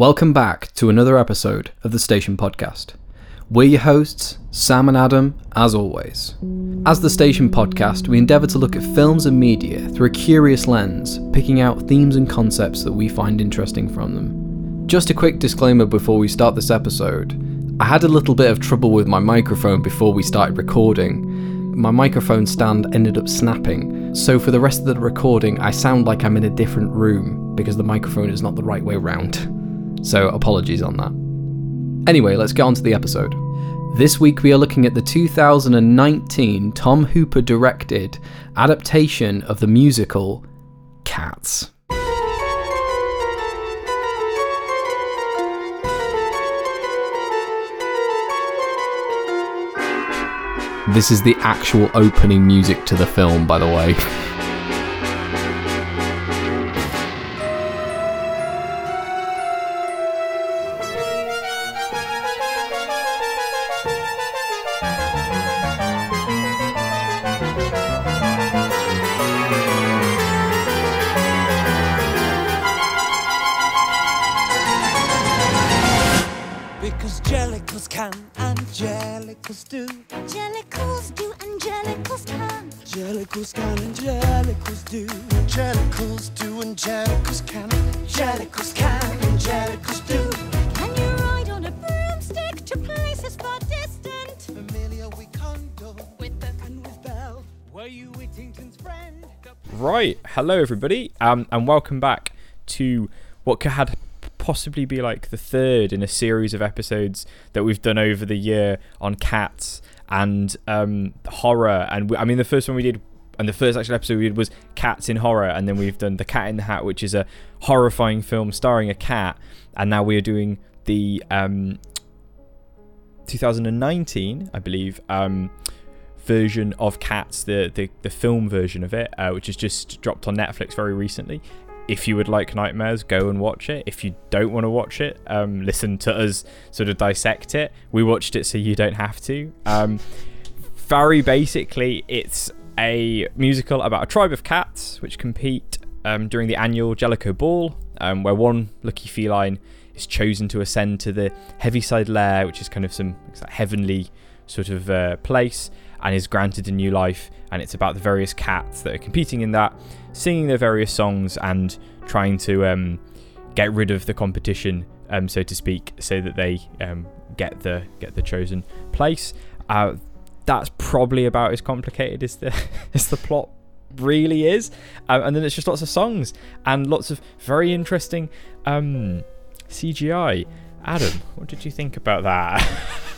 Welcome back to another episode of the Station Podcast. We're your hosts, Sam and Adam, as always. As the Station Podcast, we endeavour to look at films and media through a curious lens, picking out themes and concepts that we find interesting from them. Just a quick disclaimer before we start this episode I had a little bit of trouble with my microphone before we started recording. My microphone stand ended up snapping, so for the rest of the recording, I sound like I'm in a different room because the microphone is not the right way round. So, apologies on that. Anyway, let's get on to the episode. This week we are looking at the 2019 Tom Hooper directed adaptation of the musical Cats. This is the actual opening music to the film, by the way. Angelicals do, angelicals can. Jellicles can, angelicals do. Can you ride on a broomstick to places far distant? Familiar with Condor, with Beck and with Bell. Were you Whittington's friend? Right, hello everybody, um, and welcome back to what could had possibly be like the third in a series of episodes that we've done over the year on cats and um, horror. And we, I mean, the first one we did, and the first actual episode we did was cats in horror, and then we've done the Cat in the Hat, which is a horrifying film starring a cat, and now we are doing the um, 2019, I believe. Um, version of Cats, the, the the film version of it, uh, which has just dropped on Netflix very recently. If you would like nightmares, go and watch it. If you don't want to watch it, um, listen to us sort of dissect it. We watched it so you don't have to. Um, very basically, it's a musical about a tribe of cats which compete um, during the annual Jellicle Ball, um, where one lucky feline is chosen to ascend to the Heaviside Layer, which is kind of some like heavenly sort of uh, place, and is granted a new life. And it's about the various cats that are competing in that, singing their various songs and trying to um, get rid of the competition, um, so to speak, so that they um, get the get the chosen place. Uh, that's probably about as complicated as the as the plot really is. Um, and then it's just lots of songs and lots of very interesting um, CGI. Adam, what did you think about that?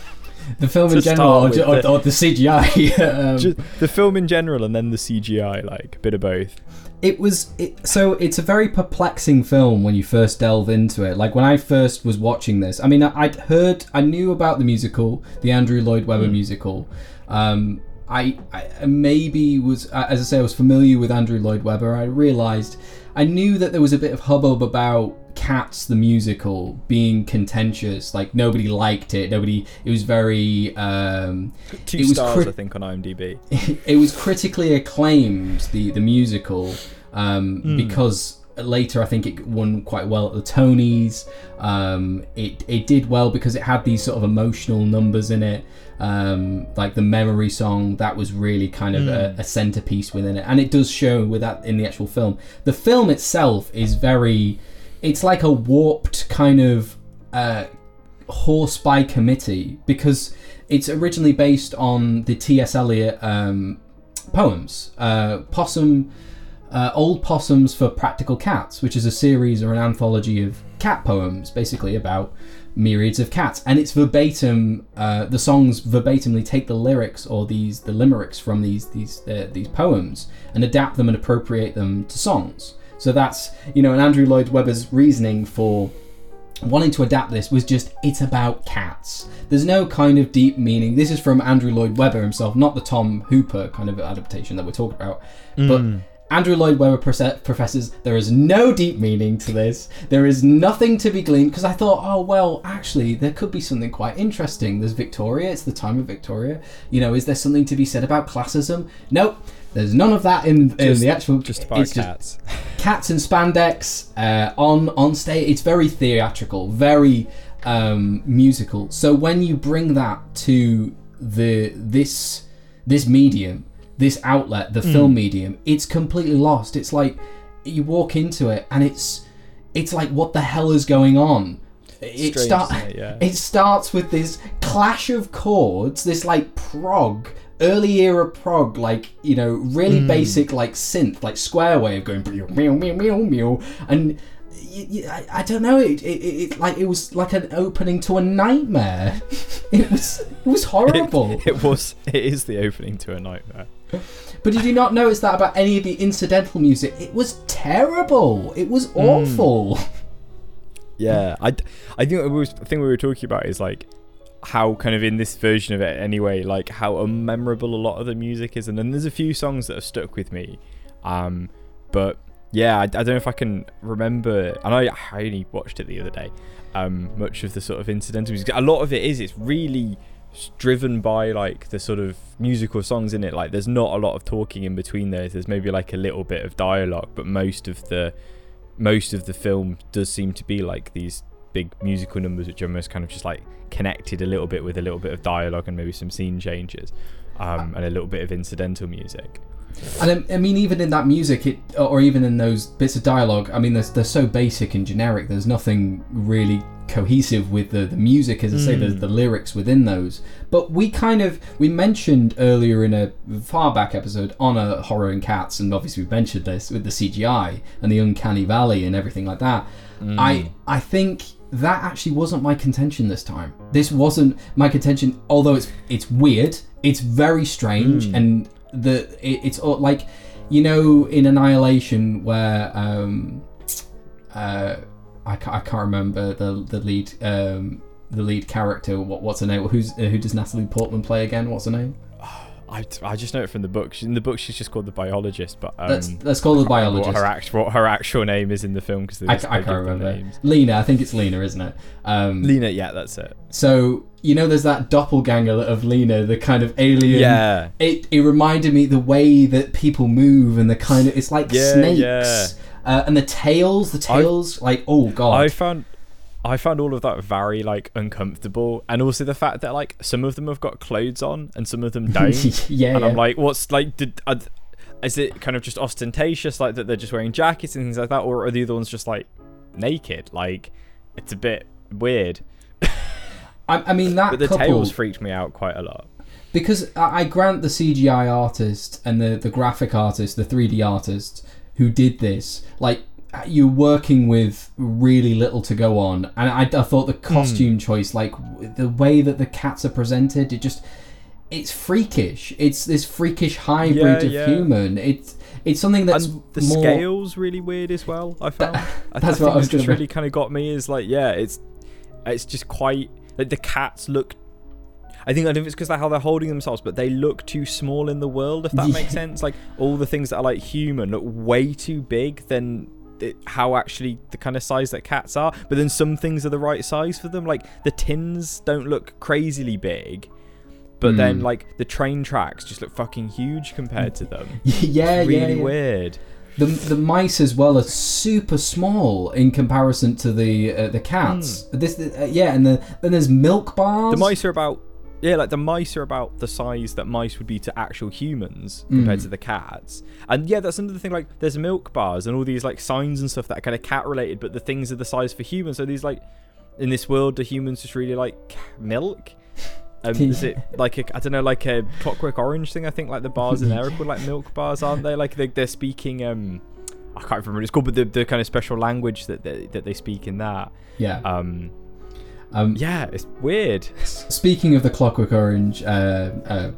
The film in general, or, start or, the CGI. um, Just the film in general and then the CGI, like a bit of both. it was it, so it's a very perplexing film when you first delve into it. Like when I first was watching this, I mean, I, I'd heard, I knew about the musical, the Andrew Lloyd Webber musical. Um, I, I maybe was, uh, as I say, I was familiar with Andrew Lloyd Webber. I realised, I knew that there was a bit of hubbub about Cats the musical being contentious. Like nobody liked it. Nobody. It was very. Um, Two It was stars, crit- I think, on IMDb. it was critically acclaimed the the musical um, because later I think it won quite well at the Tonys. Um, it it did well because it had these sort of emotional numbers in it, um, like the memory song that was really kind of a, a centerpiece within it, and it does show with that in the actual film. The film itself is very, it's like a warped kind of. Uh, horse by committee because it's originally based on the T.S. Eliot um, poems, uh, Possum, uh, Old Possums for Practical Cats, which is a series or an anthology of cat poems, basically about myriads of cats, and it's verbatim. Uh, the songs verbatimly take the lyrics or these the limericks from these these uh, these poems and adapt them and appropriate them to songs. So that's you know, and Andrew Lloyd Webber's reasoning for wanting to adapt this was just it's about cats. There's no kind of deep meaning. This is from Andrew Lloyd Webber himself, not the Tom Hooper kind of adaptation that we're talking about. But Andrew Lloyd Webber professors, there is no deep meaning to this. There is nothing to be gleaned because I thought, oh well, actually, there could be something quite interesting. There's Victoria. It's the time of Victoria. You know, is there something to be said about classism? Nope. There's none of that in, in the actual. Just about it's cats. cats and spandex uh, on on stage. It's very theatrical, very um, musical. So when you bring that to the this this medium, this outlet, the Hmm. film medium, it's completely lost. It's like you walk into it and it's it's like what the hell is going on? It Strange, start it? Yeah. it starts with this clash of chords, this like prog, early era prog, like you know, really Hmm. basic like synth, like square way of going meow meow meow meow, and y y I, I don't know, it, it, it, it like it was like an opening to a nightmare. It was it was horrible. It, it was. It is the opening to a nightmare. But did you not notice that about any of the incidental music? It was terrible. It was Hmm. awful. Yeah, I, I think it was the thing we were talking about is like how kind of in this version of it anyway, like how unmemorable a lot of the music is, and then there's a few songs that have stuck with me, um, but yeah, I, I don't know if I can remember, and I, I only watched it the other day, um, much of the sort of incidental music. A lot of it is it's really driven by like the sort of musical songs in it. Like there's not a lot of talking in between those. There's maybe like a little bit of dialogue, but most of the most of the film does seem to be like these big musical numbers which are most kind of just like connected a little bit with a little bit of dialogue and maybe some scene changes um, and a little bit of incidental music And I, I mean, even in that music, it or even in those bits of dialogue, I mean, they're, they're so basic and generic. There's nothing really cohesive with the, the music, as I say, the, hmm. the lyrics within those. But we kind of we mentioned earlier in a far back episode on a horror and cats, and obviously we mentioned this with the CGI and the uncanny valley and everything like that. Hmm. I I think that actually wasn't my contention this time. This wasn't my contention, although it's it's weird. It's very strange, hmm. and the it, it's all like you know in Annihilation where um uh I can't, I can't remember the the lead um the lead character what what's her name? Who's who does Natalie Portman play again? What's her name I, I just know it from the book. In the book she's just called the biologist but um, let's let's call her the I biologist what her, act, what her actual name is in the film because I, I can't remember. names. Lena I think it's Lena isn't it? Um Lena yeah that's it. so you know there's that doppelganger of Lena the kind of alien? Yeah. It, it reminded me the way that people move and the kind of it's like Yeah, snakes. yeah. Uh, and the tails the tails like oh god. I found I found all of that very like uncomfortable, and also the fact that like some of them have got clothes on and some of them don't. yeah, and I'm like, what's like? Did uh, is it kind of just ostentatious, like that they're just wearing jackets and things like that, or are the other ones just like naked? Like, it's a bit weird. I, I mean that But the couple tails freaked me out quite a lot. because I I grant the CGI artist and the the graphic artist, the 3D artist who did this, like you're working with really little to go on, and I, I thought the Hmm. costume choice, like the way that the cats are presented, it just it's freakish. It's this freakish hybrid Yeah, of yeah. human. It's it's something that's and the more, scales really weird as well. I found. I, that's I what I was just really kind of got me. Is like, yeah, it's it's just quite like the cats look. I think I don't know if it's because of how they're holding themselves, but they look too small in the world. If that Yeah. makes sense, like all the things that are like human look way too big than it, how actually the kind of size that cats are. But then some things are the right size for them. Like the tins don't look crazily big. But then, Hmm. like the train tracks just look fucking huge compared to them. yeah, really yeah, yeah. weird. The, the mice as well are super small in comparison to the uh, the cats. This uh, yeah, and the, then there's milk bars. The mice are about yeah, like the mice are about the size that mice would be to actual humans compared Mm. to the cats. And yeah, that's another thing. Like, there's milk bars and all these like signs and stuff that are kind of cat related, but the things are the size for humans. So these like in this world, do humans just really like milk? Um, is it like a I don't know, like a Clockwork Orange thing? I think like the bars in there are called like milk bars, aren't they? Like they, they're speaking um. I can't remember what it's called, but the, the kind of special language that they, that they speak in that. yeah. Um, Um, yeah, it's weird. Speaking of the Clockwork Orange, uh, uh,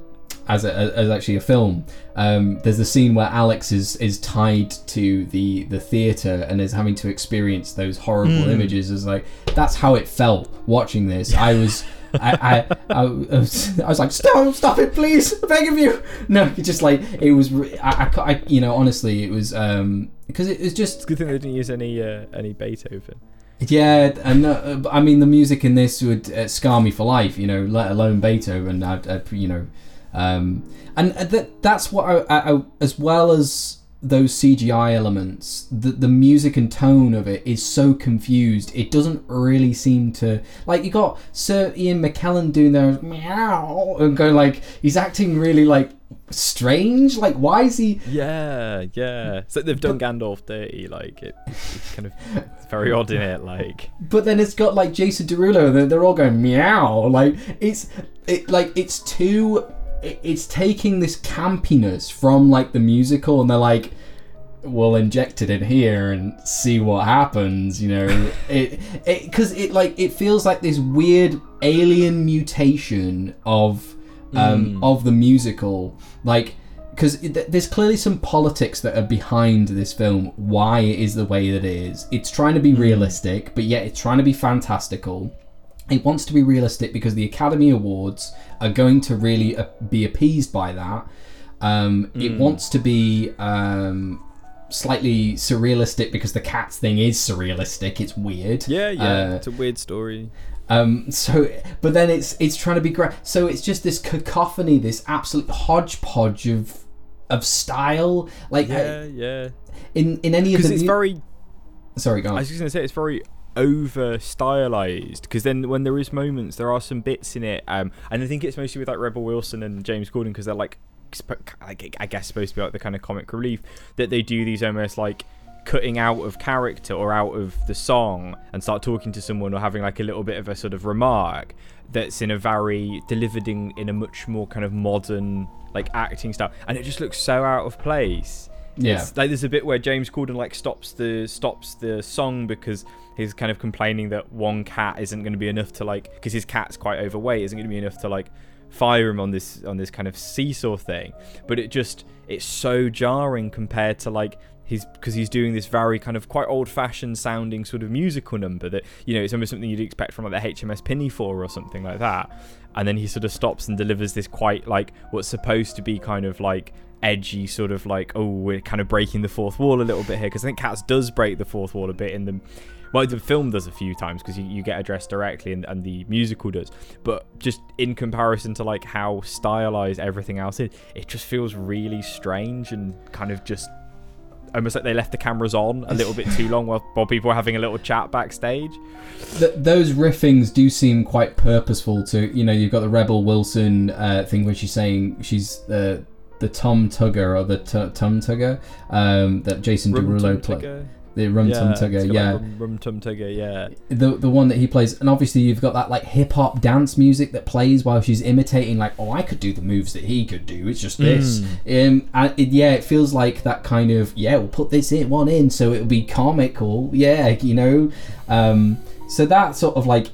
as a, as actually a film, um, there's a scene where Alex is is tied to the the theater and is having to experience those horrible images. Is like that's how it felt watching this. I was I, I, I, was, I was like, stop, stop it, please, I beg of you. No, just like it was. I, I, I you know, honestly, it was um because it was just Good thing they didn't use any uh, any Beethoven. Yeah, and uh, I mean the music in this would uh, scar me for life, you know, let alone Beethoven. I'd, I'd you know, um, and that that's what I, I, I as well as those CGI elements, the the music and tone of it is so confused. It doesn't really seem to like you got Sir Ian McKellen doing their meow and going like he's acting really like strange. Like why is he? Yeah, yeah. So they've done Gandalf dirty. Like it, it's kind of it's very odd in it. Like But then it's got like Jason Derulo. They're, they're all going meow. Like it's it like it's too. It- It's taking this campiness from like the musical, and they're like, "We'll inject it in here and see what happens." You know, it it because it like it feels like this weird alien mutation of um of the musical, like. Because there's clearly some politics that are behind this film, why it is the way that it is. It's trying to be realistic, but yet it's trying to be fantastical. It wants to be realistic because the Academy Awards are going to really be appeased by that. Um, It wants to be um, slightly surrealistic because the cats thing is surrealistic. It's weird. yeah, yeah. Uh, it's a weird story. um, so, but then it's it's trying to be great. So it's just this cacophony, this absolute hodgepodge of of style. Like uh, Yeah, yeah. in in any of the it's mu- very. sorry, go I was just gonna say it's very over stylized because then when there is moments there are some bits in it um and i think it's mostly with like rebel wilson and james corden because they're like i guess supposed to be like the kind of comic relief that they do these almost like cutting out of character or out of the song and start talking to someone or having like a little bit of a sort of remark that's in a very delivered in, in a much more kind of modern like acting style. And it just looks so out of place Yeah. It's- like there's a bit where James Corden like stops the stops the song because he's kind of complaining that one cat isn't going to be enough to like because his cat's quite overweight isn't going to be enough to like fire him on this on this kind of seesaw thing but it just it's so jarring compared to like he's because he's doing this very kind of quite old-fashioned sounding sort of musical number that you know it's almost something you'd expect from like the HMS Pinafore or something like that and then he sort of stops and delivers this quite like what's supposed to be kind of like edgy sort of like oh we're kind of breaking the fourth wall a little bit here because I think Cats does break the fourth wall a bit in the well the film does a few times because you, you get addressed directly and, and the musical does. But just in comparison to like how stylized everything else is it just feels really strange and kind of just almost like they left the cameras on a little bit too long while, while people were having a little chat backstage. Th- those riffings do seem quite purposeful to you know you've got the rebel wilson uh, thing where she's saying she's the the tom tugger or the t- tum tugger um, that jason Rum derulo Tum played the rum tum it's tugger got, like, yeah. Rum, rum tum tigger yeah. The the one that he plays and obviously you've got that like hip hop dance music that plays while she's imitating like oh I could do the moves that he could do it's just this. Um and it, yeah it feels like that kind of yeah we'll put this in one in so it'll be comical yeah you know? Um so that sort of like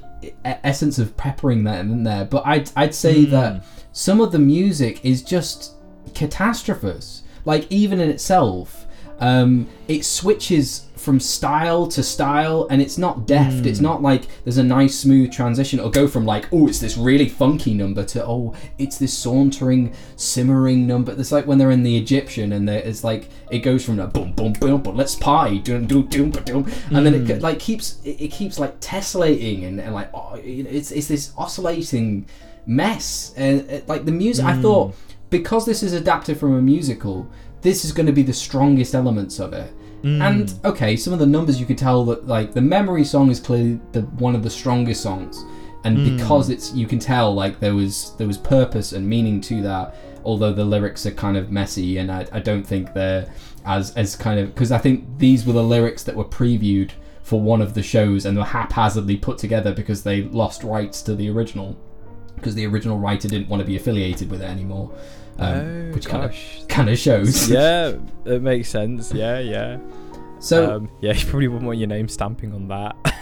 essence of peppering that in there? But I'd I'd say that some of the music is just catastrophous like even in itself um, it switches from style to style and it's not deft. It's not like there's a nice smooth transition it'll go from like oh it's this really funky number to oh it's this sauntering simmering number. It's like when they're in the egyptian and it's like it goes from a boom boom boom boom let's party doom doom doom doom and then it like keeps it, it keeps like tessellating and, and like oh, it's, it's this oscillating mess. And uh, like the music i thought because this is adapted from a musical this is going to be the strongest elements of it. Mm. And okay some of the numbers you could tell that like the memory song is clearly the one of the strongest songs. And mm. because it's you can tell like there was there was purpose and meaning to that although the lyrics are kind of messy and i, I don't think they're as as kind of because i think these were the lyrics that were previewed for one of the shows and were haphazardly put together because they lost rights to the original because the original writer didn't want to be affiliated with it anymore um, Oh, which kind of kind of shows yeah it makes sense yeah yeah so um, yeah you probably wouldn't want your name stamping on that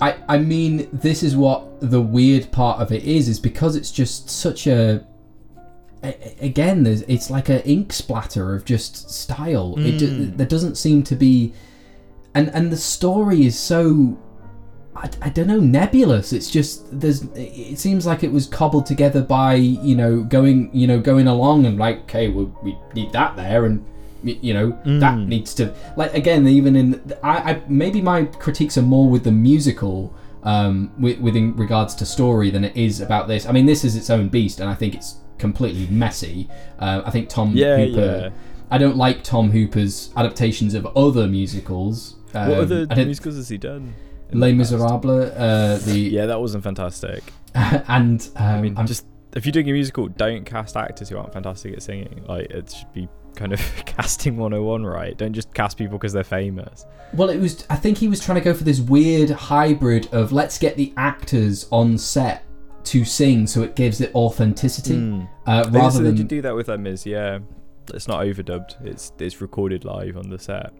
I, I mean, this is what the weird part of it is, is because it's just such a. a- Again, there's it's like an ink splatter of just style. It do, there doesn't seem to be, and and the story is so. I, I don't know nebulous. It's just there's it seems like it was cobbled together by you know going you know going along and like okay well, we need that there and you know that needs to like again even in I, I maybe my critiques are more with the musical um with, with in regards to story than it is about this. I mean this is its own beast and i think it's completely messy. Uh, i think tom Yeah, hooper yeah. i don't like tom hooper's adaptations of other musicals. Um, what other musicals has he done? Les? Miserables, uh, the Yeah, that wasn't fantastic. and um, I mean, I'm- just if you're doing a musical, don't cast actors who aren't fantastic at singing. Like it should be kind of casting 101, right? Don't just cast people because they're famous. well, it was. I think he was trying to go for this weird hybrid of let's get the actors on set to sing, so it gives it authenticity, uh, rather than do that with them is yeah. It's not overdubbed. It's it's recorded live on the set.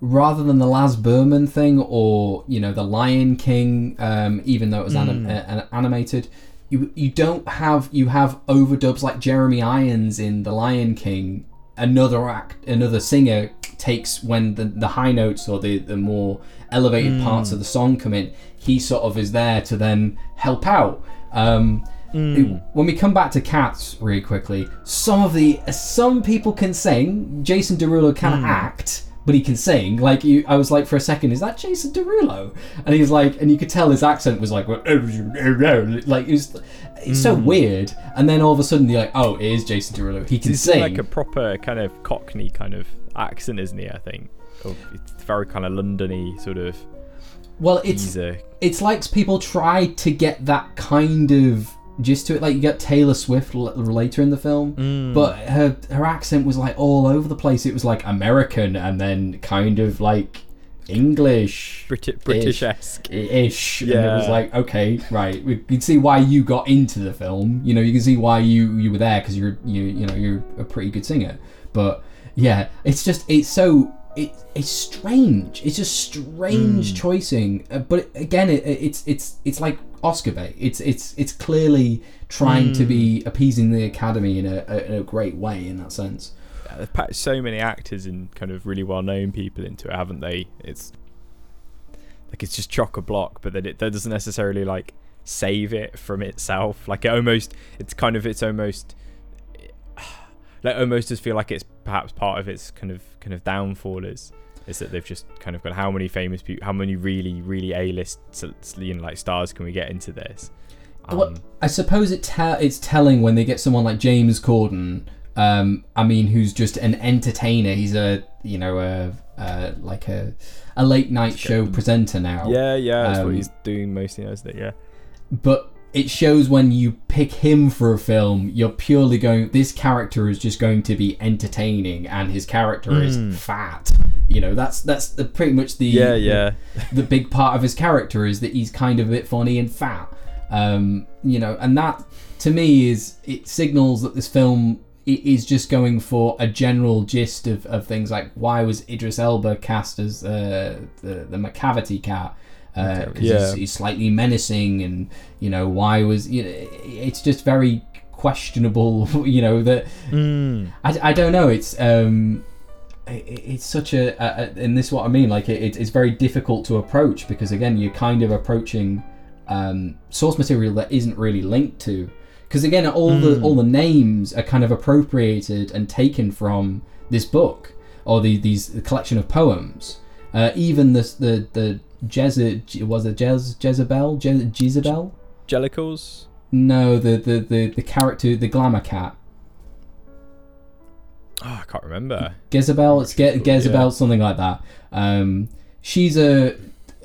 Rather than the Baz Luhrmann thing or you know the Lion King, um, even though it was anim- uh, uh, animated. You, you don't have you have overdubs like Jeremy Irons in The Lion King. Another act, another singer takes when the, the high notes or the, the more elevated Hmm. parts of the song come in. He sort of is there to then help out. Um, Hmm. when we come back to cats really quickly, some of the some people can sing. Jason Derulo can Hmm. act, but he can sing. Like you, I was like for a second, is that Jason Derulo? And he's like, and you could tell his accent was like, like it was, it's so Hmm. weird. And then all of a sudden you're like, oh, it is Jason Derulo. He can He's sing. like a proper kind of Cockney kind of accent, isn't he? I think. Or It's very kind of Londony sort of well, it's it's like people try to get that kind of gist to it. Like you get Taylor Swift l- later in the film, Mm. but her her accent was like all over the place. It was like American and then kind of like English. Briti- British-esque. Ish, and it was like okay, right. We can see why you got into the film. You know, you can see why you you were there because you're you you know you're a pretty good singer. But yeah, it's just it's so it, it's strange. It's just strange choicing. Uh, but again, it, it's it's it's like Oscar bait. It's it's it's clearly trying to be appeasing the Academy in a, a in a great way in that sense. They've packed so many actors and kind of really well-known people into it, haven't they? It's like it's just chock a block, but then it that doesn't necessarily like save it from itself. Like it almost, it's kind of, it's almost, like almost does feel like it's perhaps part of its kind of kind of downfall is is that they've just kind of got how many famous people, how many really really A-list you know like stars can we get into this? Well, Um, I suppose it te- it's telling when they get someone like James Corden. Um, I mean, who's just an entertainer. He's a you know a, a like a a late night show presenter now. yeah, yeah, that's um, what he's doing mostly, isn't it? Yeah. But it shows when you pick him for a film, you're purely going. This character is just going to be entertaining, and his character is fat. You know, that's that's the, pretty much the Hmm. Yeah, yeah. the big part of his character is that he's kind of a bit funny and fat. Um, you know, and that to me is it signals that this film is just going for a general gist of, of things like why was Idris Elba cast as uh, the the Macavity cat because Yeah. he's, he's slightly menacing and you know why was you know it's just very questionable you know that I, I don't know it's um i- i- it's such a, a, a and this is what I mean like it, it's very difficult to approach because again you're kind of approaching um, source material that isn't really linked to. Because again all the all the names are kind of appropriated and taken from this book or the these the collection of poems. Uh, even the the the Jeze, was it Jez, Jezebel Je, Jezebel Jellicles? no the, the the the character the glamour cat Oh, I can't remember. Jezebel, it's Ge- Jezebel, yeah. something like that. Um, she's a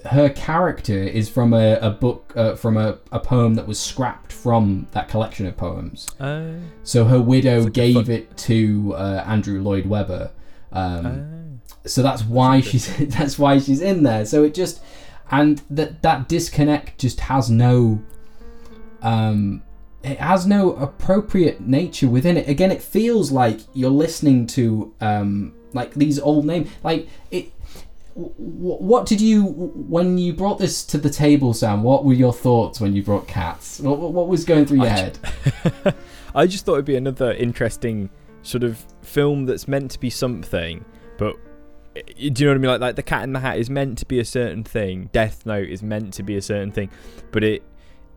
her character is from a, a book uh, from a, a poem that was scrapped from that collection of poems. Uh, So her widow gave it to uh, Andrew Lloyd Webber. Um, uh, so that's why she's that's why she's in there. So it just and that that disconnect just has no um it has no appropriate nature within it. Again, it feels like you're listening to um like these old names. Like it. What did you when you brought this to the table, Sam? What were your thoughts when you brought cats? What, what- what was going through your I head? I just thought it'd be another interesting sort of film that's meant to be something, but do you know what I mean? Like, like the Cat in the Hat is meant to be a certain thing. Death Note is meant to be a certain thing, but it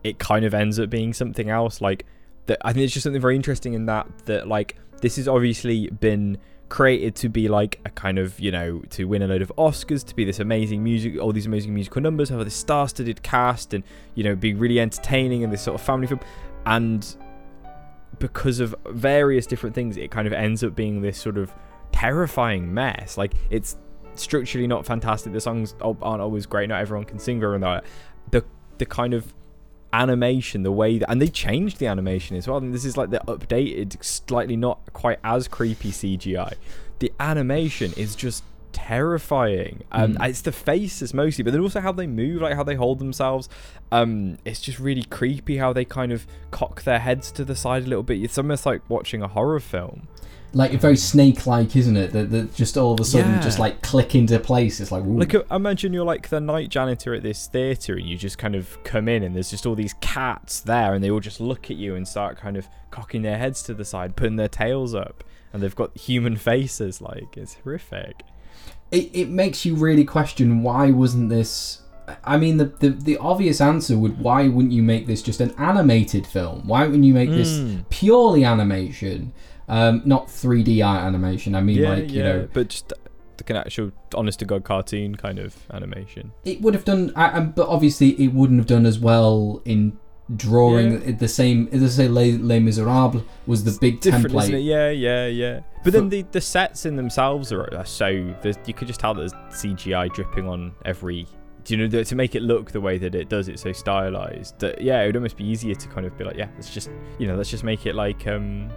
it kind of ends up being something else. Like that, I think it's just something very interesting in that that like this has obviously been created to be like a kind of you know to win a load of Oscars, to be this amazing music, all these amazing musical numbers, have this star-studded cast, and you know be really entertaining and this sort of family film, and because of various different things, it kind of ends up being this sort of terrifying mess. Like it's structurally not fantastic. The songs aren't always great. Not everyone can sing very well. The the kind of animation, the way that, and they changed the animation as well. And this is like the updated, slightly not quite as creepy CGI. The animation is just terrifying. Um, Mm. It's the faces mostly, but then also how they move, like how they hold themselves. Um, it's just really creepy how they kind of cock their heads to the side a little bit. It's almost like watching a horror film. Like very snake-like, isn't it? That, that just all of a sudden Yeah. just like click into place. It's like, ooh. Like, uh, imagine you're like the night janitor at this theatre and you just kind of come in and there's just all these cats there and they all just look at you and start kind of cocking their heads to the side, putting their tails up, and they've got human faces. Like, it's horrific. It, it makes you really question why wasn't this I mean the, the the obvious answer would why wouldn't you make this just an animated film? Why wouldn't you make this Mm. purely animation? Um, not 3D art animation. I mean yeah, like, yeah, you know, but just like an actual honest to God cartoon kind of animation. it would have done I, I, but obviously it wouldn't have done as well in drawing Yeah. the same as I say Les, Les Miserables was the big template. it? Yeah, yeah, yeah. But For- then the, the sets in themselves are, are so you could just tell there's CGI dripping on every. Do you know to make it look the way that it does? It's so stylized that yeah, it would almost be easier to kind of be like, yeah, let's just you know, let's just make it like um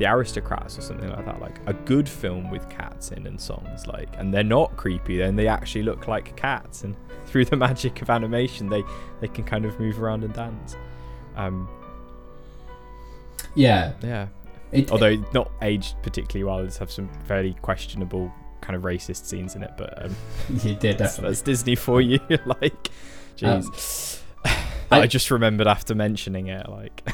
the Aristocats or something like that, like a good film with cats in and songs, like, and they're not creepy. Then they actually look like cats, and through the magic of animation, they they can kind of move around and dance. Um, yeah. yeah, It, although not aged particularly well. It's have some fairly questionable kind of racist scenes in it, but um, you did that's, that's Disney for you. like, jeez. Um, I, I- just remembered after mentioning it, like,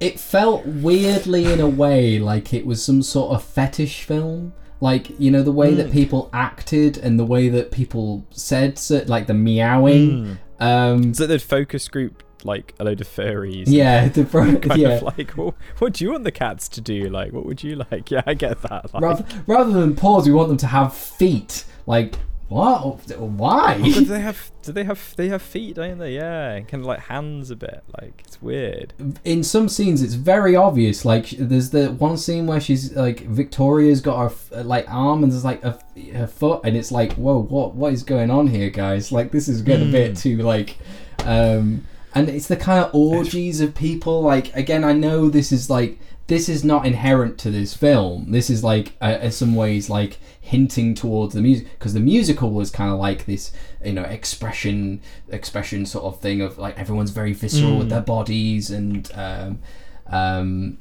it felt weirdly in a way like it was some sort of fetish film like you know the way that Mm. people acted and the way that people said so, like the meowing um so they'd focus group like a load of furries. yeah the bro- Kind yeah of like, well, what do you want the cats to do? Like, what would you like? Yeah, I get that. Like, rather, rather than paws we want them to have feet like what why Oh, do they have? Do they have? They have feet, don't they? Yeah, and kind of like hands a bit. Like it's weird. in some scenes it's very obvious like there's the one scene where she's like victoria's got her like arm and there's like a, her foot and it's like whoa what what is going on here guys like this is getting a bit Hmm. too like um and it's the kind of orgies of people like again i know this is like this is not inherent to this film. This is like uh, in some ways like hinting towards the music because the musical was kind of like this you know expression expression sort of thing of like everyone's very visceral with their bodies and um um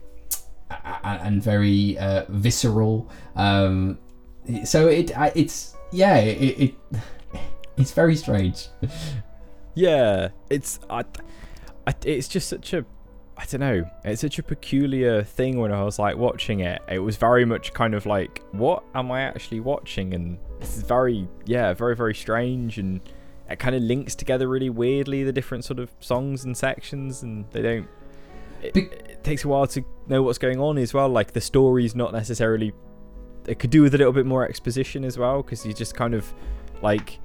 and very uh, visceral. Um so it it's yeah it, it it's very strange. Yeah, it's I, I, it's just such a I don't know. It's such a peculiar thing when I was like watching it. It was very much kind of like, what am I actually watching? And this is very yeah, very very strange and it kind of links together really weirdly the different sort of songs and sections and they don't it, Be- it takes a while to know what's going on as well like the story's not necessarily it could do with a little bit more exposition as well because you just kind of like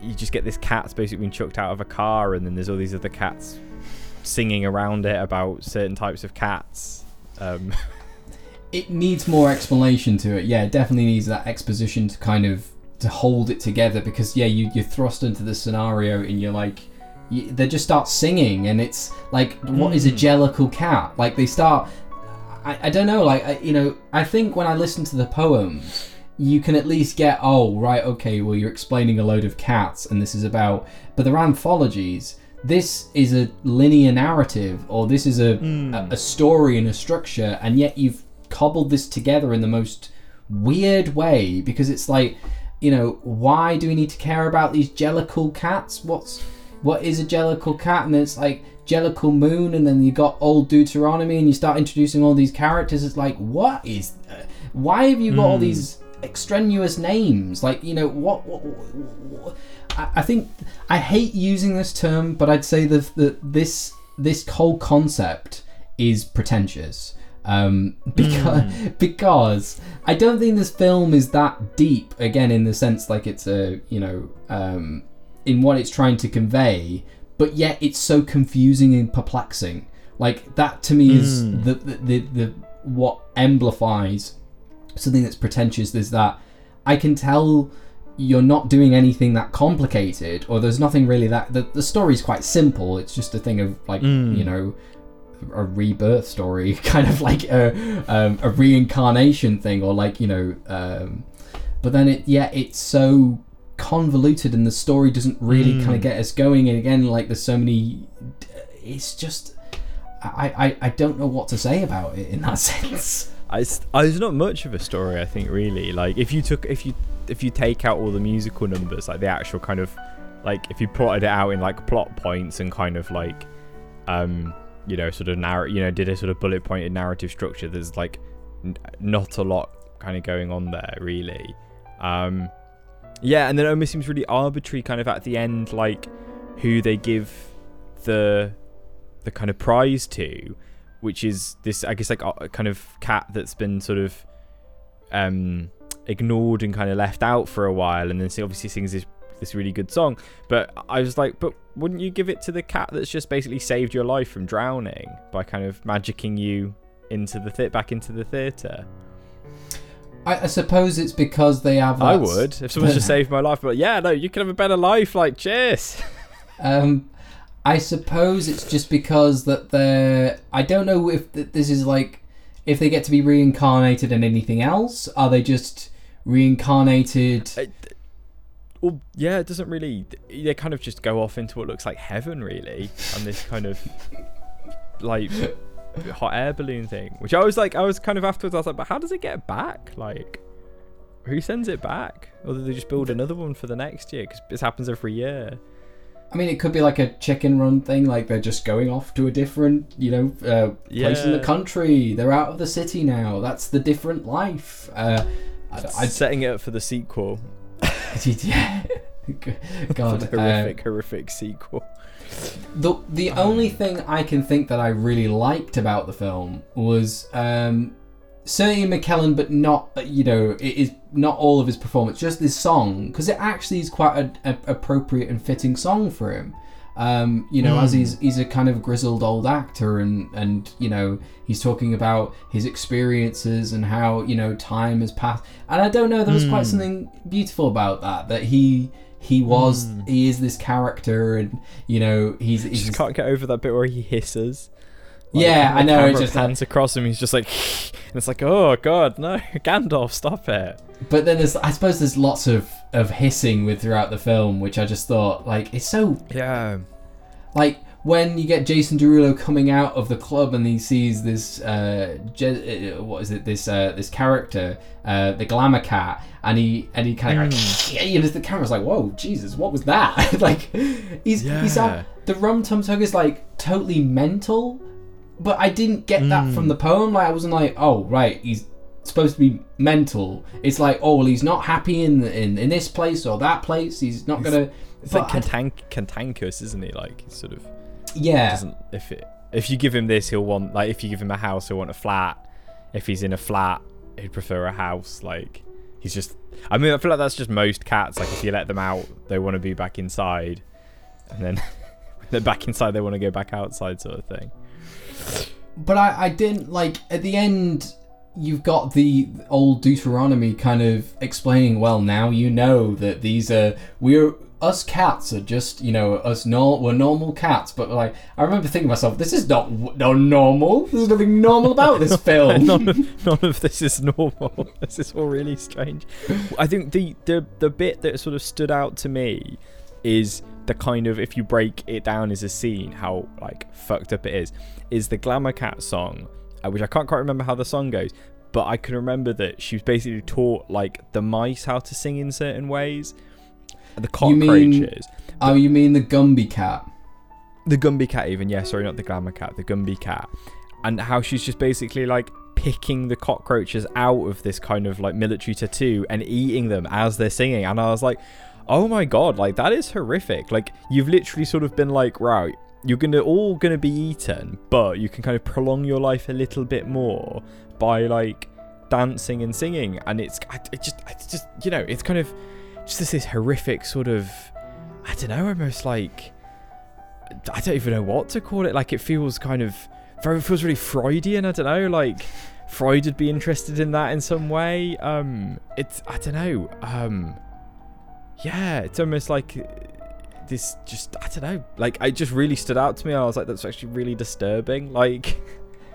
you just get this cat's basically being chucked out of a car and then there's all these other cats singing around it about certain types of cats um it needs more explanation to it. Yeah, it definitely needs that exposition to kind of to hold it together because yeah, you you're thrust into the scenario and you're like. You, they just start singing and it's like what is a Mm. jellicle cat like they start I, I don't know like I, you know i think when i listen to the poems you can at least get oh right okay well you're explaining a load of cats and this is about but they're anthologies this is a linear narrative or this is a, a, a story and a structure and yet you've cobbled this together in the most weird way because it's like you know why do we need to care about these jellicle cats what's what is a jellicle cat and then it's like jellicle moon and then you got old deuteronomy and you start introducing all these characters it's like what is uh, why have you got all these extraneous names. Like you know what? what, what I, I think I hate using this term, but I'd say that that this this whole concept is pretentious. Um, because because I don't think this film is that deep. Again, in the sense like it's a you know um, in what it's trying to convey, but yet it's so confusing and perplexing. Like that to me is the, the, the the what amplifies something that's pretentious. Is that I can tell you're not doing anything that complicated, or there's nothing really that the the story's quite simple. It's just a thing of like you know a rebirth story, kind of like a um, a reincarnation thing, or like you know. Um, but then it yeah, it's so convoluted, and the story doesn't really kind of get us going. And again, like there's so many, it's just I, I I don't know what to say about it in that sense. I, s- I- there's not much of a story, I think, really. Like if you took if you if you take out all the musical numbers, like the actual kind of like if you plotted it out in like plot points and kind of like um you know sort of narr- you know did a sort of bullet pointed narrative structure, there's like n- not a lot kind of going on there really. Um yeah, and then it almost seems really arbitrary kind of at the end like who they give the the kind of prize to which is this i guess like a kind of cat that's been sort of um ignored and kind of left out for a while and then she obviously sings this this really good song but i was like but wouldn't you give it to the cat that's just basically saved your life from drowning by kind of magicking you into the th- back into the theater I, I suppose it's because they have. i would if someone just saved my life but yeah no you can have a better life like cheers Um, I suppose it's just because that they're. I don't know if th- this is like if they get to be reincarnated in anything else. Are they just reincarnated? well, yeah, it doesn't really. They kind of just go off into what looks like heaven, really, and this kind of like hot air balloon thing. Which I was like, I was kind of afterwards. I was like, but how does it get back? Like, who sends it back? Or do they just build another one for the next year? Because this happens every year. I mean, it could be like a chicken run thing. Like they're just going off to a different, you know, uh, place in the country. They're out of the city now. That's the different life. Uh, I, I, setting it up for the sequel. yeah. God, for the uh, horrific, horrific sequel. The the only thing I can think that I really liked about the film was um, Sir Ian McKellen, but not you know it is not all of his performance, just this song because it actually is quite a, a appropriate and fitting song for him. Um, you know, as hmm. he's he's a kind of grizzled old actor, and and you know he's talking about his experiences and how you know time has passed. And I don't know, there was quite hmm. something beautiful about that. That he he was hmm. he is this character, and you know he's, he's Just can't get over that bit where he hisses. Yeah, I know. It just pans across him. He's just like, and it's like, oh god, no, Gandalf, stop it. but then there's I suppose there's lots of of hissing with throughout the film, which I just thought like it's so Yeah. like when you get Jason Derulo coming out of the club and he sees this uh, Je- uh what is it this uh, this character uh, the glamour cat and he and he kind of like you know the camera's like whoa Jesus what was that like he's he's Yeah. out, the rum tum tug is like totally mental but I didn't get that from hmm. the poem like I wasn't like oh right he's supposed to be mental it's like oh well he's not happy in in, in this place or that place he's not gonna It's like cantank- cantankerous, isn't he? Like, he's sort of yeah doesn't. If it, if you give him this, he'll want like. If you give him a house, he'll want a flat. If he's in a flat, he'd prefer a house. Like, he's just. I mean, I feel like that's just most cats. Like, if you let them out, they want to be back inside, and then when they're back inside, they want to go back outside, sort of thing. But I, I didn't like at the end you've got the old deuteronomy kind of explaining well now you know that these are we're us cats are just you know us no we're normal cats but like i remember thinking to myself this is not no normal there's nothing normal about this film none, of, none of this is normal. this is all really strange. I think the, the the bit that sort of stood out to me is the kind of if you break it down as a scene, how like fucked up it is. Is the Glamour Cat song, uh, which I can't quite remember how the song goes, but I can remember that she was basically taught like the mice how to sing in certain ways, the You mean- cockroaches. oh you mean the gumbie cat the Gumbie cat even yeah sorry not the glamour cat the Gumbie cat and how she's just basically like picking the cockroaches out of this kind of like military tattoo and eating them as they're singing. And I was like, oh my god, like that is horrific. Like you've literally sort of been like, right, you're gonna all gonna be eaten, but you can kind of prolong your life a little bit more by like dancing and singing. And it's it just it's just you know it's kind of just this, horrific sort of I don't know almost like I don't even know what to call it. Like it feels kind of very feels really Freudian. I don't know like. Freud would be interested in that in some way. Um, it's I don't know. Um, yeah, it's almost like this. Just I don't know. Like it just really stood out to me. I was like, that's actually really disturbing. Like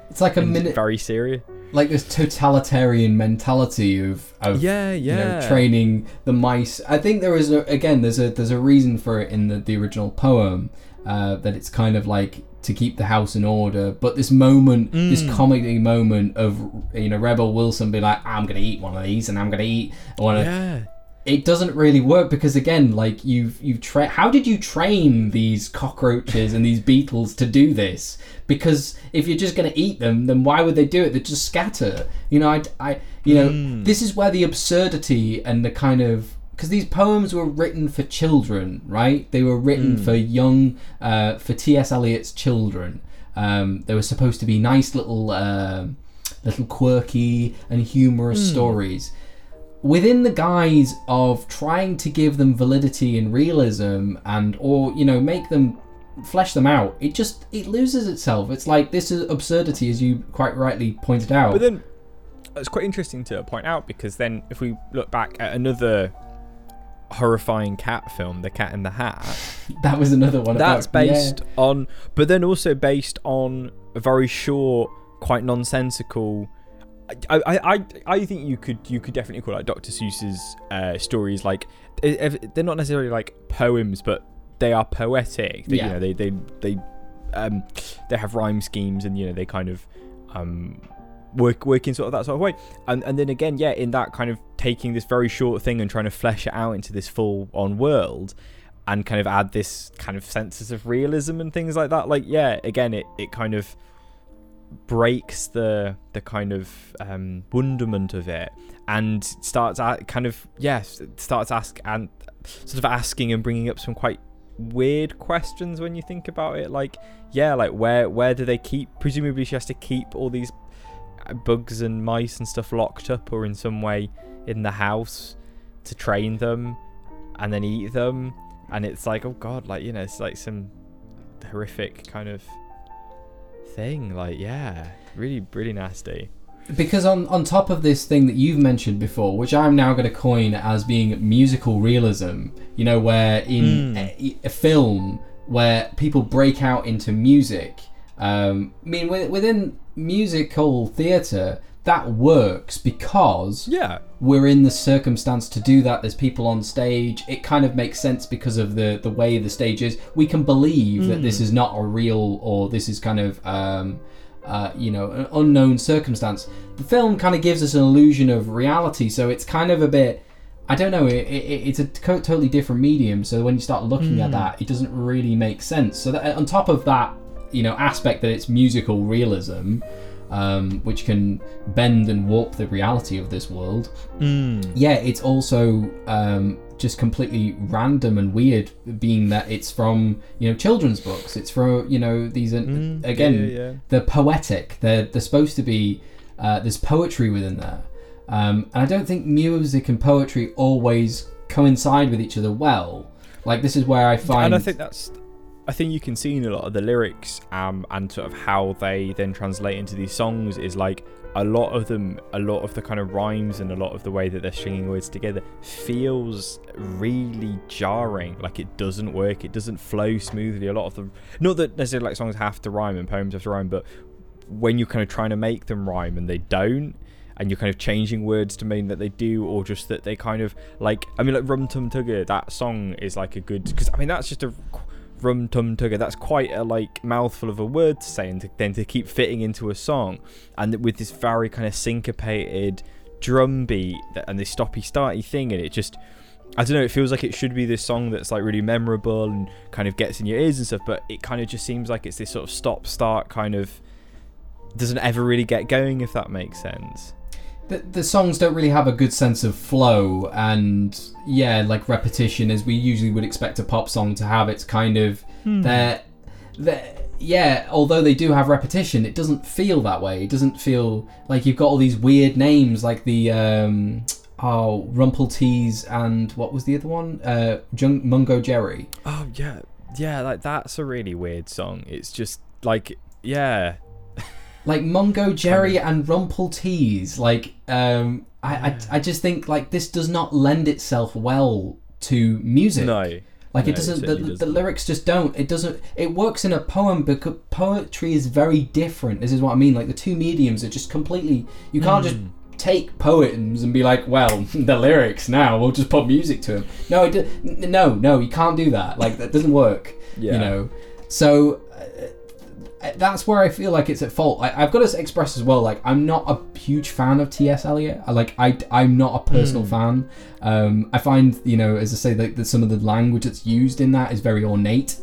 It's like a minute, very serious. like this totalitarian mentality of, of Yeah, you know, training the mice. I think there is a, again there's a there's a reason for it in the, the original poem uh, that it's kind of like to keep the house in order. But this moment, this Mm. comedy moment of you know Rebel Wilson being like, I'm gonna eat one of these and I'm gonna eat one of Yeah. It doesn't really work because again like you've you've tra- how did you train these cockroaches and these beetles to do this because if you're just going to eat them then why would they do it they just scatter you know i, I you know Hmm. this is where the absurdity and the kind of because these poems were written for children right they were written Hmm. for young uh, for ts eliot's children um, they were supposed to be nice little um little quirky and humorous Hmm. stories within the guise of trying to give them validity and realism and or you know make them flesh them out it just it loses itself it's like this is absurdity as you quite rightly pointed out But then it's quite interesting to point out because then if we look back at another horrifying cat film, The Cat in the Hat, that was another one that's about, yeah. based on, but then also based on a very short, quite nonsensical. I, I, I, I think you could you could definitely call like Dr. Seuss's uh, stories like they're not necessarily like poems, but they are poetic. They, Yeah. You know, they they they um they have rhyme schemes and you know they kind of um work work in sort of that sort of way. And and then again, yeah, in that kind of taking this very short thing and trying to flesh it out into this full on world and kind of add this kind of senses of realism and things like that. Like yeah, again it, it kind of breaks the the kind of um, wonderment of it and starts at kind of yes starts ask and sort of asking and bringing up some quite weird questions when you think about it. Like yeah like where where do they keep presumably she has to keep all these uh, bugs and mice and stuff locked up or in some way in the house to train them and then eat them. And it's like oh god like you know it's like some horrific kind of thing like yeah really really nasty because on on top of this thing that you've mentioned before, which I'm now going to coin as being musical realism, you know, where in Mm. a, a film where people break out into music. Um, I mean, within musical theatre, that works because yeah we're in the circumstance to do that. There's people on stage. It kind of makes sense because of the the way the stage is. We can believe that this is not a real or this is kind of um, uh, you know an unknown circumstance. The film kind of gives us an illusion of reality, so it's kind of a bit. I don't know. It, it, it's a totally different medium. So when you start looking at that, it doesn't really make sense. So that on top of that, you know, aspect that it's musical realism, um, which can bend and warp the reality of this world yeah, it's also um, just completely random and weird, being that it's from you know children's books. It's from you know these are Mm, again yeah, yeah. they're poetic. They're they're supposed to be uh, there's poetry within there, um, and I don't think music and poetry always coincide with each other well. Like this is where I find and I think that's I think you can see in a lot of the lyrics um, and sort of how they then translate into these songs is like a lot of them, a lot of the kind of rhymes and a lot of the way that they're stringing words together feels really jarring. Like it doesn't work. It doesn't flow smoothly. A lot of the not that necessarily like songs have to rhyme and poems have to rhyme, but when you're kind of trying to make them rhyme and they don't. And you're kind of changing words to mean that they do, or just that they kind of like. I mean, like Rum Tum Tugger, that song is like a good because I mean that's just a rum tum tugger. That's quite a like mouthful of a word to say, and to, then to keep fitting into a song, and with this very kind of syncopated drum beat and this stoppy starty thing, and it just. I don't know. It feels like it should be this song that's like really memorable and kind of gets in your ears and stuff, but it kind of just seems like it's this sort of stop-start kind of doesn't ever really get going if that makes sense. The, the songs don't really have a good sense of flow and yeah like repetition as we usually would expect a pop song to have. It's kind of they're, they're yeah although they do have repetition it doesn't feel that way. It doesn't feel like you've got all these weird names like the um oh rumple tees and what was the other one? Uh Jung- Mungojerrie. Oh yeah, yeah. Like that's a really weird song. It's just like yeah, like Mungojerrie and Rumple Tees. Like, um, I, I, I just think like this does not lend itself well to music. no. Like No, it doesn't. it The, certainly the doesn't. lyrics just don't. It doesn't. It works in a poem because poetry is very different. This is what I mean. Like the two mediums are just completely. You can't just Hmm. take poems and be like, well, the lyrics now. We'll just put music to them. No, it no, no. You can't do that. Like that doesn't work. Yeah. You know. So. Uh, that's where I feel like it's at fault. I, I've got to express as well, like I'm not a huge fan of T.S. Eliot. I like I I'm not a personal fan. Um, I find you know, as I say, that, that some of the language that's used in that is very ornate.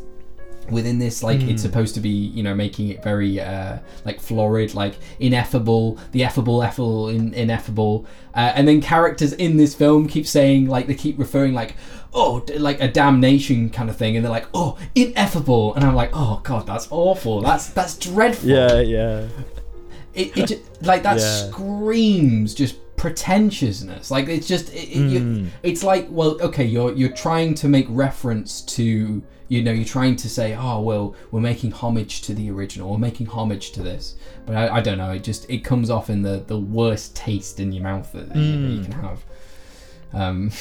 Within this, like it's supposed to be, you know, making it very uh, like florid, like ineffable, the effable, effable, in, ineffable, uh, and then characters in this film keep saying like they keep referring like, oh, like a damnation kind of thing, and they're like, oh, ineffable, and I'm like, oh god, that's awful, that's that's dreadful. Yeah, yeah. it, it just, like that Yeah. screams just pretentiousness. Like it's just it, it, you, it's like well okay you're you're trying to make reference to you know you're trying to say oh well we're making homage to the original we're making homage to this. But I, I don't know it just it comes off in the the worst taste in your mouth that, that you, that you can have. Um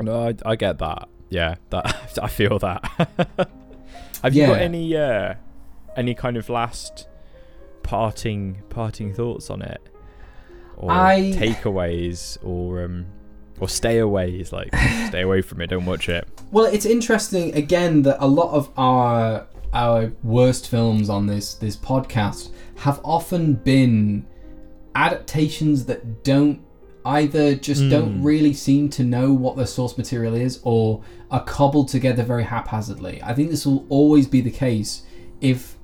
No, I, I get that. Yeah, that I feel that. Have you got any uh, any kind of last parting parting thoughts on it, or I- takeaways, or um, or stayaways? Like, stay away from it. Don't watch it. Well, it's interesting again that a lot of our our worst films on this this podcast have often been adaptations that don't either just don't hmm. really seem to know what the source material is or are cobbled together very haphazardly. I think this will always be the case if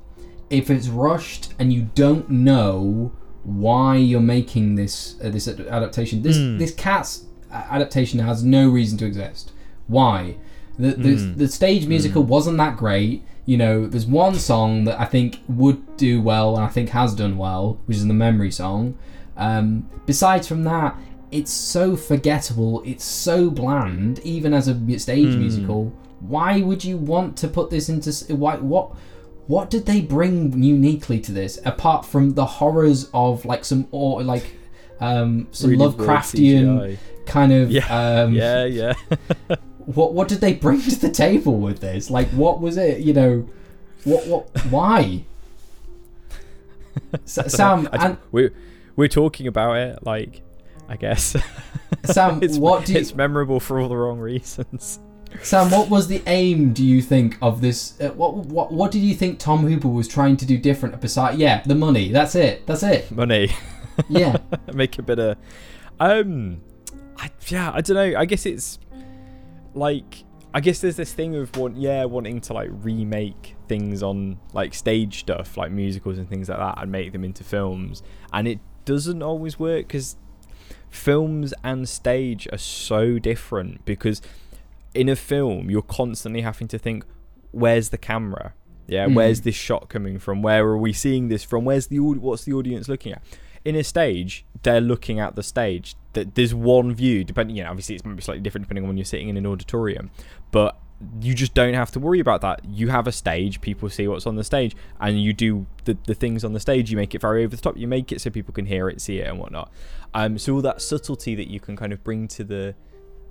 if it's rushed and you don't know why you're making this uh, this adaptation. This hmm. this cat's uh, adaptation has no reason to exist. Why? The the, hmm. the stage musical wasn't that great. You know, there's one song that I think would do well and I think has done well, which is the memory song. Um, besides from that, it's so forgettable. It's so bland, even as a stage musical. Why would you want to put this into? Why what? What did they bring uniquely to this apart from the horrors of like some or like um, some Really Lovecraftian kind of Yeah, um, Yeah, yeah. what what did they bring to the table with this? Like, what was it? You know, what what why? Sam and we're we're talking about it. Like, I guess Sam, it's what do you, it's memorable for all the wrong reasons. Sam? What was the aim? Do you think of this? Uh, what what what did you think Tom Hooper was trying to do different? Besides, yeah, the money. That's it. That's it. Money. Yeah. make a bit of um I, yeah i don't know i guess it's like i guess there's this thing of want yeah wanting to like remake things on like stage stuff like musicals and things like that and make them into films and it doesn't always work because films and stage are so different because in a film you're constantly having to think where's the camera? Yeah Mm. where's this shot coming from? Where are we seeing this from? Where's the what's the audience looking at? In a stage they're looking at the stage. That there's one view depending you know obviously it's maybe slightly different depending on when you're sitting in an auditorium but you just don't have to worry about that you have a stage people see what's on the stage and you do the, the things on the stage you make it very over the top you make it so people can hear it see it and whatnot um so all that subtlety that you can kind of bring to the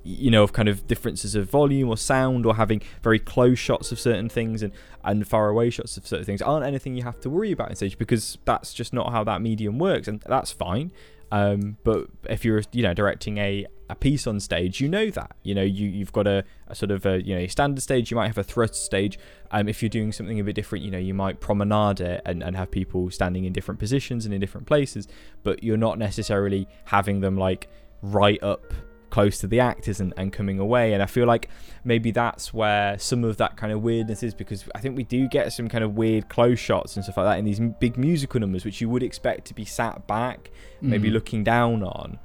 you know, of kind of differences of volume or sound or having very close shots of certain things and, and far away shots of certain things aren't anything you have to worry about in stage because that's just not how that medium works and that's fine. Um, but if you're, you know, directing a, a piece on stage, you know that, you know, you, you've got a, a sort of a, you know, standard stage, you might have a thrust stage. Um, if you're doing something a bit different, you know, you might promenade it and, and have people standing in different positions and in different places, but you're not necessarily having them like right up close to the actors and, and coming away. And I feel like maybe that's where some of that kind of weirdness is because I think we do get some kind of weird close shots and stuff like that in these big musical numbers, which you would expect to be sat back, maybe Mm. looking down on,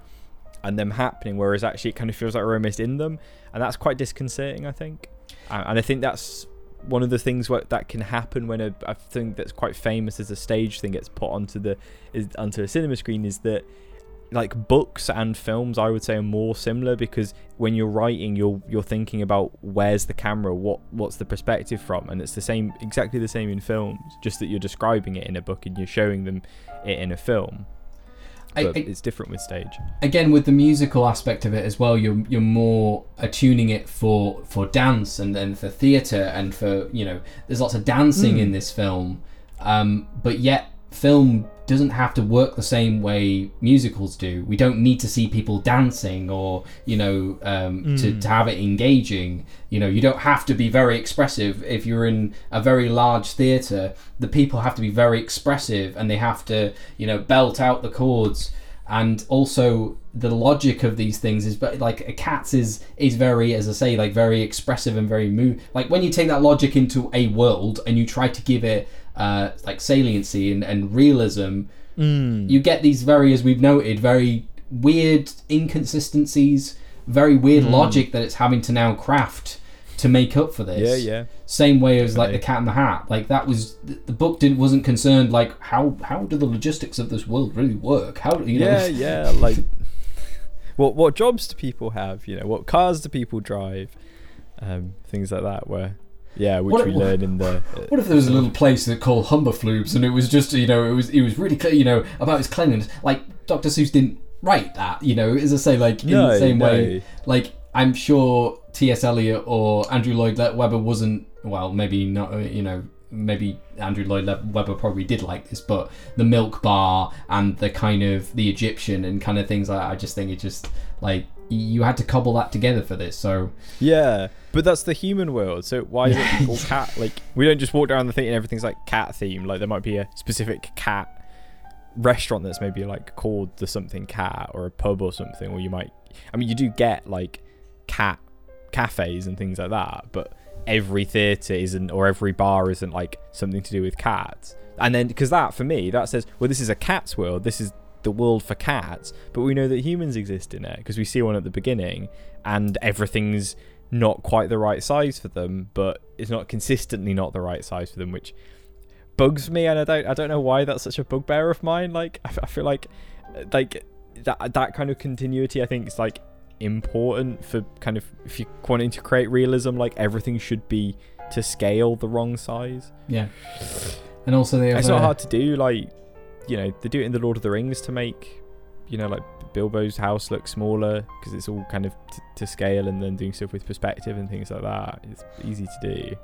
and them happening. Whereas actually, it kind of feels like we're almost in them, and that's quite disconcerting. I think, and I think that's one of the things where, that can happen when a, a thing that's quite famous as a stage thing gets put onto the is onto a cinema screen is that like books and films I would say are more similar because when you're writing you're you're thinking about where's the camera what what's the perspective from and it's the same exactly the same in films just that you're describing it in a book and you're showing them it in a film but I- it's different with stage again with the musical aspect of it as well you're you're more attuning it for for dance and then for theater and for you know there's lots of dancing Hmm. in this film um, but yet film doesn't have to work the same way musicals do. We don't need to see people dancing or you know um, to, to have it engaging. You know you don't have to be very expressive. If you're in a very large theater the people have to be very expressive and they have to you know belt out the chords. And also the logic of these things is but like a cat's is is very as i say like very expressive and very move like when you take that logic into a world and you try to give it uh like saliency and, and realism you get these very as we've noted very weird inconsistencies very weird logic that it's having to now craft to make up for this. Yeah yeah. Same way as like the cat in the hat. Like that was the the book didn't wasn't concerned like how how do the logistics of this world really work? How do you know? Yeah yeah like what what jobs do people have? You know what cars do people drive? Um things like that where yeah which What- we learn in the What if there was a little place that called Humberflubes and it was just you know it was it was really clear you know about his cleanliness like Dr Seuss didn't write that you know as I say like in No, the same way like I'm sure T.S. Eliot or Andrew Lloyd Webber wasn't well maybe not uh, you know maybe Andrew Lloyd Webber probably did like this but the milk bar and the kind of the Egyptian and kind of things like that, I just think it just like you had to cobble that together for this so Yeah, but that's the human world. So why is it called cat? Like we don't just walk around the thing and everything's like cat themed. Like there might be a specific cat restaurant that's maybe like called the something cat or a pub or something. Or you might, I mean, you do get like cat cafes and things like that, but every theatre isn't or every bar isn't like something to do with cats. And then because that for me that says, well, this is a cat's world. This is the world for cats, but we know that humans exist in it because we see one at the beginning, and everything's not quite the right size for them, but it's not consistently not the right size for them, which bugs me, and I don't I don't know why that's such a bugbear of mine. Like I, feel like like that that kind of continuity I think is like important for kind of if you're wanting to create realism, like everything should be to scale the wrong size. yeah and also they have It's not hard to do. Like, you know, they do it in the Lord of the Rings to make, you know, like Bilbo's house look smaller because it's all kind of t- to scale, and then doing stuff with perspective and things like that. It's easy to do.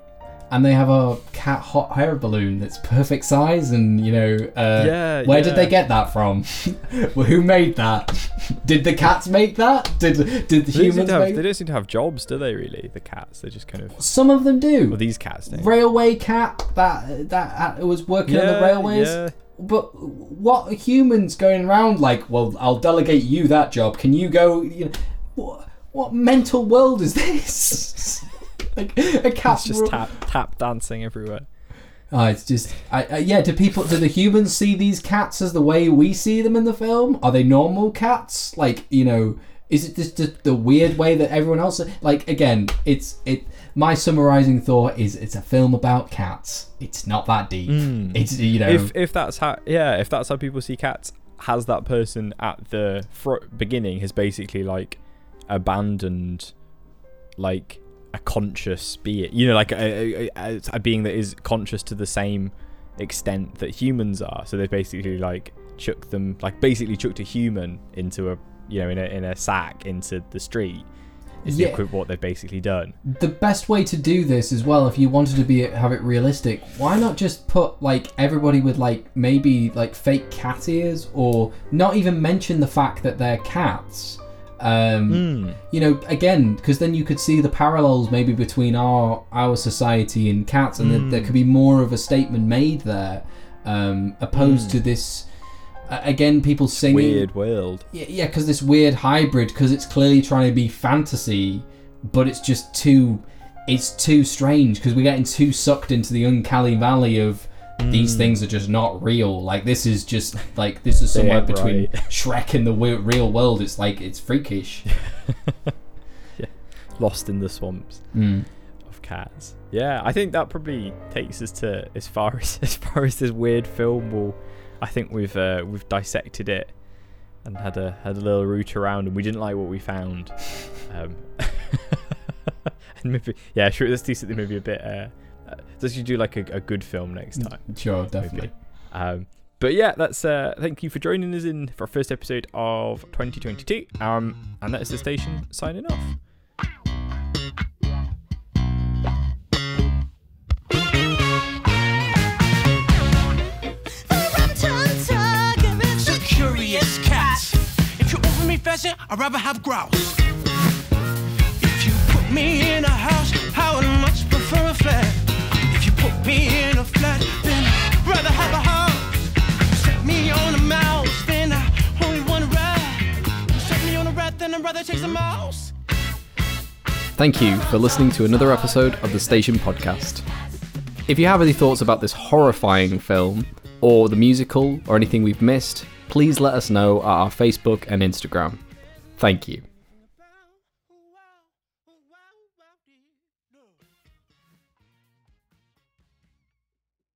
and they have a cat hot air balloon that's perfect size and you know uh, Yeah, where yeah. did they get that from well, who made that did the cats make that did did the They don't, humans have, make they don't seem to have jobs, do they? Really, the cats. They just kind of. some of them do Well, these cats don't. railway cat that that uh, was working on the railways Yeah. But what are humans going around like well i'll delegate you that job can you go you know what, what mental world is this like a cat's It's just tap tap dancing everywhere. Oh, it's just, I, I, yeah. Do people, do the humans see these cats as the way we see them in the film? Are they normal cats? Like, you know, is it just the, the weird way that everyone else? Like, again, it's it. My summarizing thought is, it's a film about cats. It's not that deep. Hmm. It's you know, if if that's how yeah if that's how people see cats has that person at the fr- beginning has basically like abandoned like a conscious being you know like a, a, a, a being that is conscious to the same extent that humans are so they've basically like chucked them like basically chucked a human into a you know in a, in a sack into the street is Yeah. the what they've basically done. The best way to do this as well if you wanted to be have it realistic why not just put like everybody with like maybe like fake cat ears or not even mention the fact that they're cats um you know again because then you could see the parallels maybe between our our society and cats and that there could be more of a statement made there um opposed to this uh, again, people singing. Weird world. Yeah, yeah, because this weird hybrid, because it's clearly trying to be fantasy, but it's just too, it's too strange because we're getting too sucked into the uncanny valley of these Hmm. things are just not real. Like this is just like this is somewhere between right. Shrek and the we- real world. It's like it's freakish. Lost in the swamps Mm. of cats. Yeah, I think that probably takes us to as far as as far as this weird film will. I think we've uh, we've dissected it and had a had a little route around, and we didn't like what we found. Um, and maybe yeah, sure. Let's do something maybe a bit. Uh, uh, let's do like a, a good film next time. Sure, definitely. Um, but yeah, that's uh, thank you for joining us in for our first episode of 2022. Um, and that is the station signing off. Pheasant, I'd rather have grouse. If you put me in a house, I would much prefer a flat. If you put me in a flat, then I'd rather have a house. Set me on a mouse, then I only want a rat. Set me on a rat, then I'd rather chase a mouse. Thank you for listening to another episode of the Station Podcast. If you have any thoughts about this horrifying film, or the musical, or anything we've missed, please let us know at our Facebook and Instagram. Thank you.